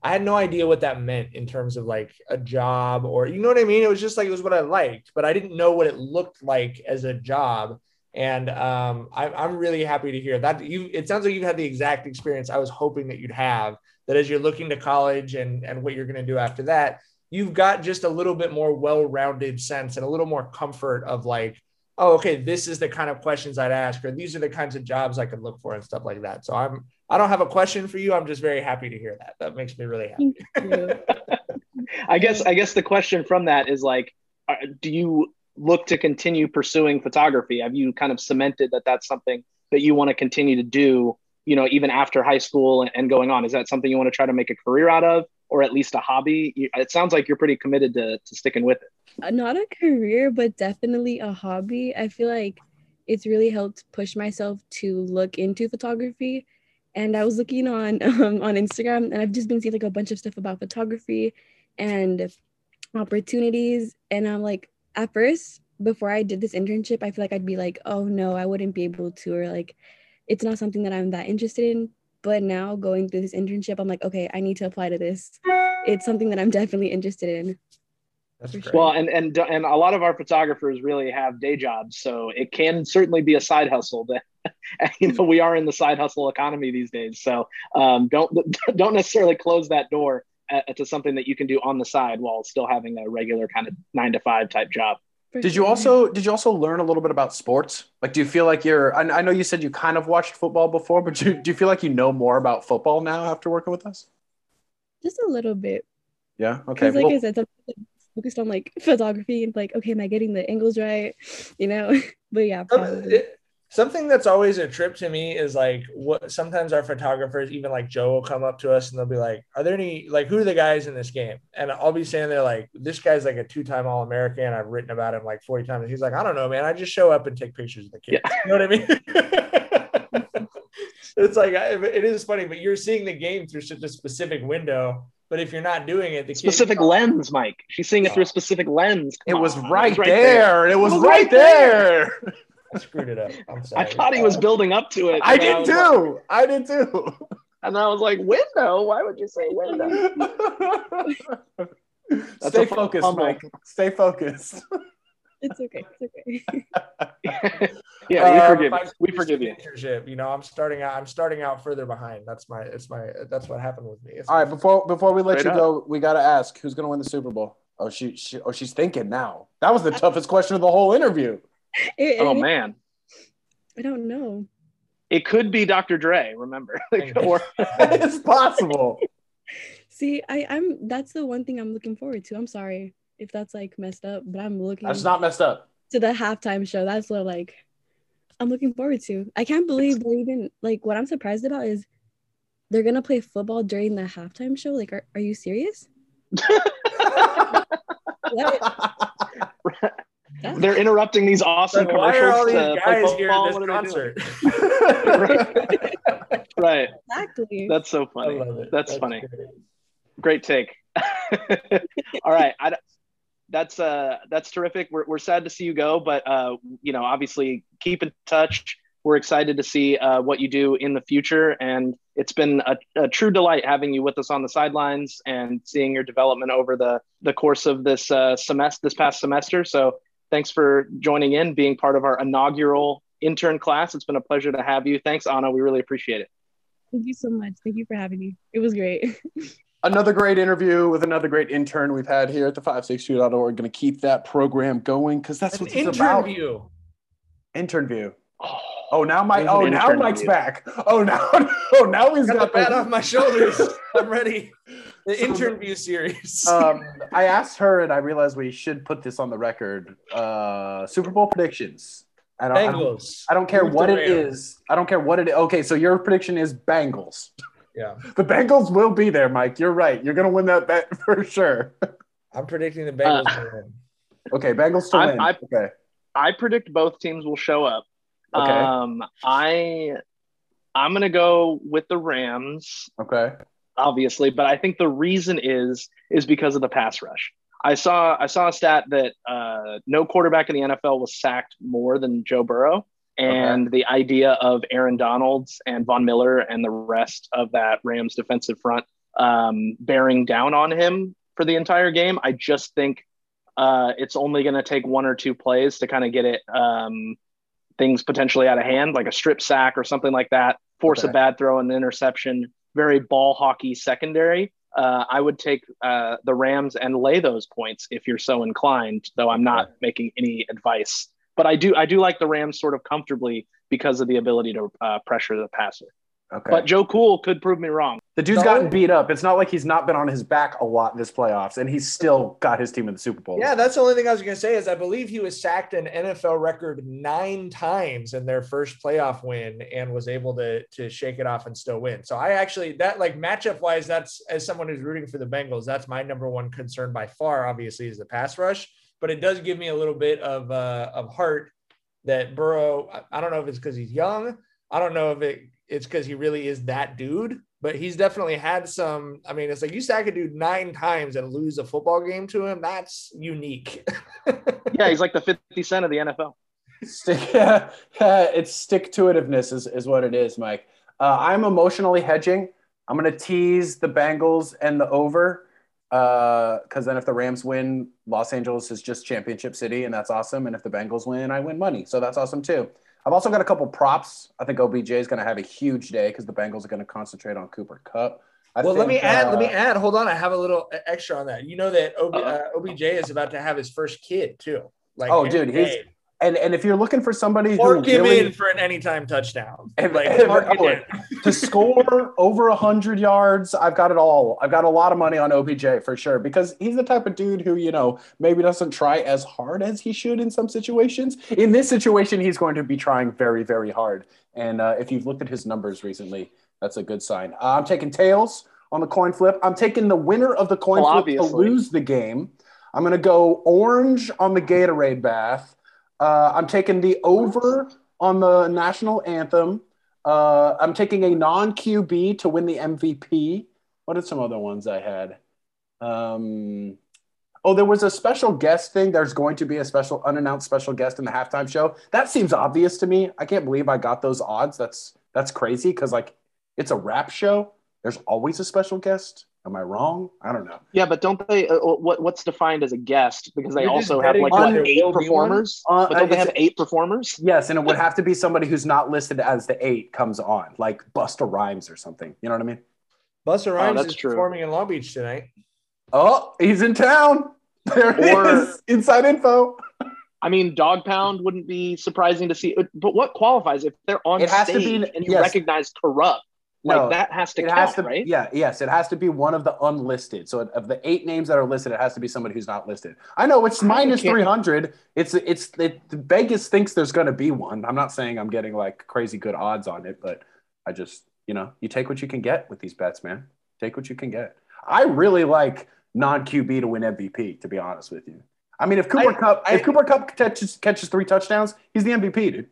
I had no idea what that meant in terms of like a job or you know what I mean. It was just like it was what I liked, but I didn't know what it looked like as a job. And um, I, I'm really happy to hear that you. It sounds like you've had the exact experience I was hoping that you'd have. That as you're looking to college and and what you're going to do after that you've got just a little bit more well-rounded sense and a little more comfort of like oh okay this is the kind of questions i'd ask or these are the kinds of jobs i could look for and stuff like that. So i'm i don't have a question for you. I'm just very happy to hear that. That makes me really happy. I guess i guess the question from that is like uh, do you look to continue pursuing photography? Have you kind of cemented that that's something that you want to continue to do you know even after high school and going on? Is that something you want to try to make a career out of or at least a hobby? It sounds like you're pretty committed to, to sticking with it. Uh, not a career, but definitely a hobby. I feel like it's really helped push myself to look into photography. And I was looking on um, on Instagram, and I've just been seeing like a bunch of stuff about photography and opportunities. And I'm like, at first, before I did this internship, I feel like I'd be like, oh no, I wouldn't be able to, or like, it's not something that I'm that interested in. But now going through this internship, I'm like, okay, I need to apply to this. It's something that I'm definitely interested in. Sure. Well, and and and a lot of our photographers really have day jobs, so it can certainly be a side hustle. That you know we are in the side hustle economy these days, so um, don't don't necessarily close that door uh, to something that you can do on the side while still having a regular kind of nine to five type job did you also did you also learn a little bit about sports? Like, do you feel like you're? I, I know you said you kind of watched football before, but do, do you feel like you know more about football now after working with us? Just a little bit. Yeah. Okay. Because like well, I said, focused on like photography and like, okay, am I getting the angles right? You know. but yeah. Probably. It, something that's always a trip to me is like what sometimes our photographers even like joe will come up to us and they'll be like are there any like who are the guys in this game and i'll be saying there like this guy's like a two-time all-american i've written about him like 40 times he's like i don't know man i just show up and take pictures of the kids yeah. you know what i mean it's like it is funny but you're seeing the game through such a specific window but if you're not doing it, the specific lens, Mike. She's seeing it through a specific lens. It was, right it was, right there. It was, it was right there. there. I screwed it up. I'm sorry. I thought he was building up to it. I did I too. Like, I did too. And I was like, window? Why would you say window? Stay focused, humble. Mike. Stay focused. It's okay. It's okay. yeah, we um, forgive. you. we forgive you. You know, I'm starting out. I'm starting out further behind. That's my. It's my. That's what happened with me. It's All right. Before before we let Straight you up. go, we got to ask who's going to win the Super Bowl. Oh, she, she. Oh, she's thinking now. That was the toughest question of the whole interview. It, oh man. I don't know. It could be Dr. Dre, remember. it's possible. See, I, I'm that's the one thing I'm looking forward to. I'm sorry if that's like messed up, but I'm looking That's not messed up. To the halftime show. That's what like I'm looking forward to. I can't believe they're even like what I'm surprised about is they're gonna play football during the halftime show. Like, are, are you serious? They're interrupting these awesome like, commercials. Why are all these guys here at this concert? right. Exactly. That's so funny. That's, that's, funny. Great. great take. all right. I, that's uh that's terrific. We're, we're sad to see you go, but uh you know obviously keep in touch. We're excited to see uh, what you do in the future, and it's been a, a, true delight having you with us on the sidelines and seeing your development over the the course of this uh, semester, this past semester. So thanks for joining in, being part of our inaugural intern class. It's been a pleasure to have you. Thanks, Anna. We really appreciate it. Thank you so much. Thank you for having me. It was great. another great interview with another great intern we've had here at the 562.org. Going to keep that program going because that's what it's about. View. Intern view. Oh, oh now my Oh, now Mike's view. back. Oh, now. Oh, now he's got, got the bat off my shoulders. I'm ready. The so intern view series. um, I asked her, and I realized we should put this on the record. Uh, Super Bowl predictions. I don't, Bengals. I don't, I don't care what it is. I don't care what it is. Okay, so your prediction is Bengals. Yeah. The Bengals will be there, Mike. You're right. You're going to win that bet for sure. I'm predicting the Bengals uh, to win. Okay, Bengals to I, win. I, okay. I predict both teams will show up. Okay. Um, I I'm going to go with the Rams. Okay obviously, but I think the reason is is because of the pass rush. I saw I saw a stat that uh, no quarterback in the NFL was sacked more than Joe Burrow, and okay. the idea of Aaron Donalds and Von Miller and the rest of that Rams defensive front um, bearing down on him for the entire game. I just think uh, it's only going to take one or two plays to kind of get it um, things potentially out of hand, like a strip sack or something like that, force okay. a bad throw and interception. Very ball hockey secondary. Uh, I would take uh, the Rams and lay those points if you're so inclined. Though I'm not okay. making any advice, but I do I do like the Rams sort of comfortably because of the ability to uh, pressure the passer. Okay. But Joe Cool could prove me wrong. The dude's no. gotten beat up. It's not like he's not been on his back a lot this playoffs, and he's still got his team in the Super Bowl. Yeah, that's the only thing I was going to say is I believe he was sacked an NFL record nine times in their first playoff win, and was able to to shake it off and still win. So I actually that like matchup wise, that's as someone who's rooting for the Bengals, that's my number one concern by far. Obviously, is the pass rush, but it does give me a little bit of uh, of heart that Burrow. I don't know if it's because he's young. I don't know if it it's because he really is that dude. But he's definitely had some. I mean, it's like you sack a dude nine times and lose a football game to him. That's unique. yeah, he's like the 50 cent of the NFL. Stick, yeah, it's stick to itiveness is, is what it is, Mike. Uh, I'm emotionally hedging. I'm going to tease the Bengals and the over because uh, then if the Rams win, Los Angeles is just championship city, and that's awesome. And if the Bengals win, I win money, so that's awesome too. I've also got a couple props. I think OBJ is going to have a huge day because the Bengals are going to concentrate on Cooper Kupp. I well, think, let me add. Uh, let me add. Hold on, I have a little extra on that. You know that OB, uh, OBJ is about to have his first kid too. Like, oh, dude, he's and and if you're looking for somebody mark who him really, in for an anytime touchdown, and, like and, oh, to score over hundred yards, I've got it all. I've got a lot of money on OBJ for sure because he's the type of dude who you know maybe doesn't try as hard as he should in some situations. In this situation, he's going to be trying very very hard. And uh, if you've looked at his numbers recently, that's a good sign. Uh, I'm taking tails on the coin flip. I'm taking the winner of the coin well, flip obviously. to lose the game. I'm going to go orange on the Gatorade bath. Uh, I'm taking the over on the national anthem. Uh, I'm taking a non QB to win the MVP. What are some other ones I had? Um, oh, there was a special guest thing. There's going to be a special unannounced special guest in the halftime show. That seems obvious to me. I can't believe I got those odds. That's that's crazy because like it's a rap show. There's always a special guest. Am I wrong? I don't know. Yeah, but don't they? Uh, what what's defined as a guest? Because they You're also have like what, eight performers. Uh, but don't they have eight performers? Yes, and it would have to be somebody who's not listed as the eight comes on, like Busta Rhymes or something. You know what I mean? Busta oh, Rhymes oh, is true. performing in Long Beach tonight. Oh, he's in town. There or, is inside info. I mean, Dogg Pound wouldn't be surprising to see, but what qualifies if they're on it has stage to be, and you yes. recognize Kurupt? Like no, that has to it count, has to, right? Yeah, yes, it has to be one of the unlisted. So of the eight names that are listed, it has to be somebody who's not listed. I know it's minus three hundred. It's it's it, Vegas thinks there's going to be one. I'm not saying I'm getting like crazy good odds on it, but I just you know you take what you can get with these bets, man. Take what you can get. I really like non QB to win MVP. To be honest with you, I mean if Cooper I, Kupp I, if Cooper Kupp catches catches three touchdowns, he's the MVP, dude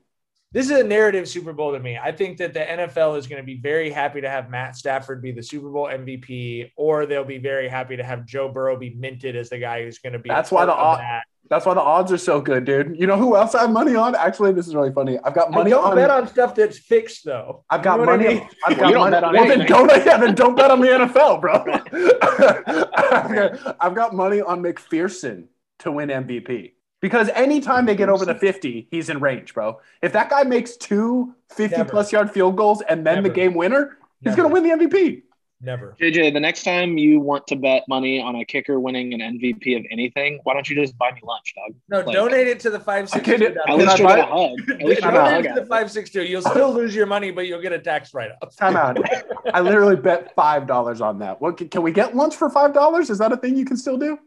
this is a narrative Super Bowl to me. I think that the NFL is going to be very happy to have Matt Stafford be the Super Bowl MVP, or they'll be very happy to have Joe Burrow be minted as the guy who's going to be. That's why the odds. That's why the odds are so good, dude. You know who else I have money on? Actually, this is really funny. I've got money I don't on. bet on stuff that's fixed, though. I've got you know money. I mean? I've got money. well, then don't. Yeah, then don't bet on the NFL, bro. I've got money on McPherson to win MVP. Because anytime they get over the 50, he's in range, bro. If that guy makes two 50 Never. plus yard field goals and then Never. the game winner, he's going to win the MVP. Never. JJ, the next time you want to bet money on a kicker winning an MVP of anything, why don't you just buy me lunch, dog? No, like, donate it to the 562. At least you'll get a hug. At least you'll donate it to the 562. You'll still lose your money, but you'll get a tax write up. Time out. I literally bet $5 on that. What, can we get lunch for $5? Is that a thing you can still do?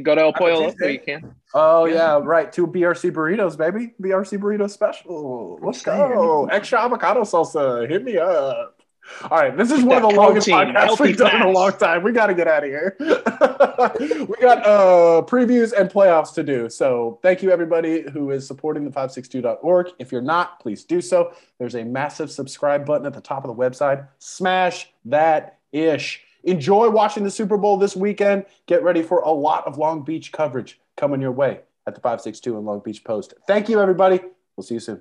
Go to El Pollo Loco, you can. Oh yeah, right. Two BRC burritos, baby. BRC burrito special. Let's go. Extra avocado salsa. Hit me up. All right, this is one of the longest podcasts we've done in a long time. We got to get out of here. we got uh, previews and playoffs to do. So thank you everybody who is supporting the 562.org. If you're not, please do so. There's a massive subscribe button at the top of the website. Smash that ish. Enjoy watching the Super Bowl this weekend. Get ready for a lot of Long Beach coverage coming your way at the 562 and Long Beach Post. Thank you, everybody. We'll see you soon.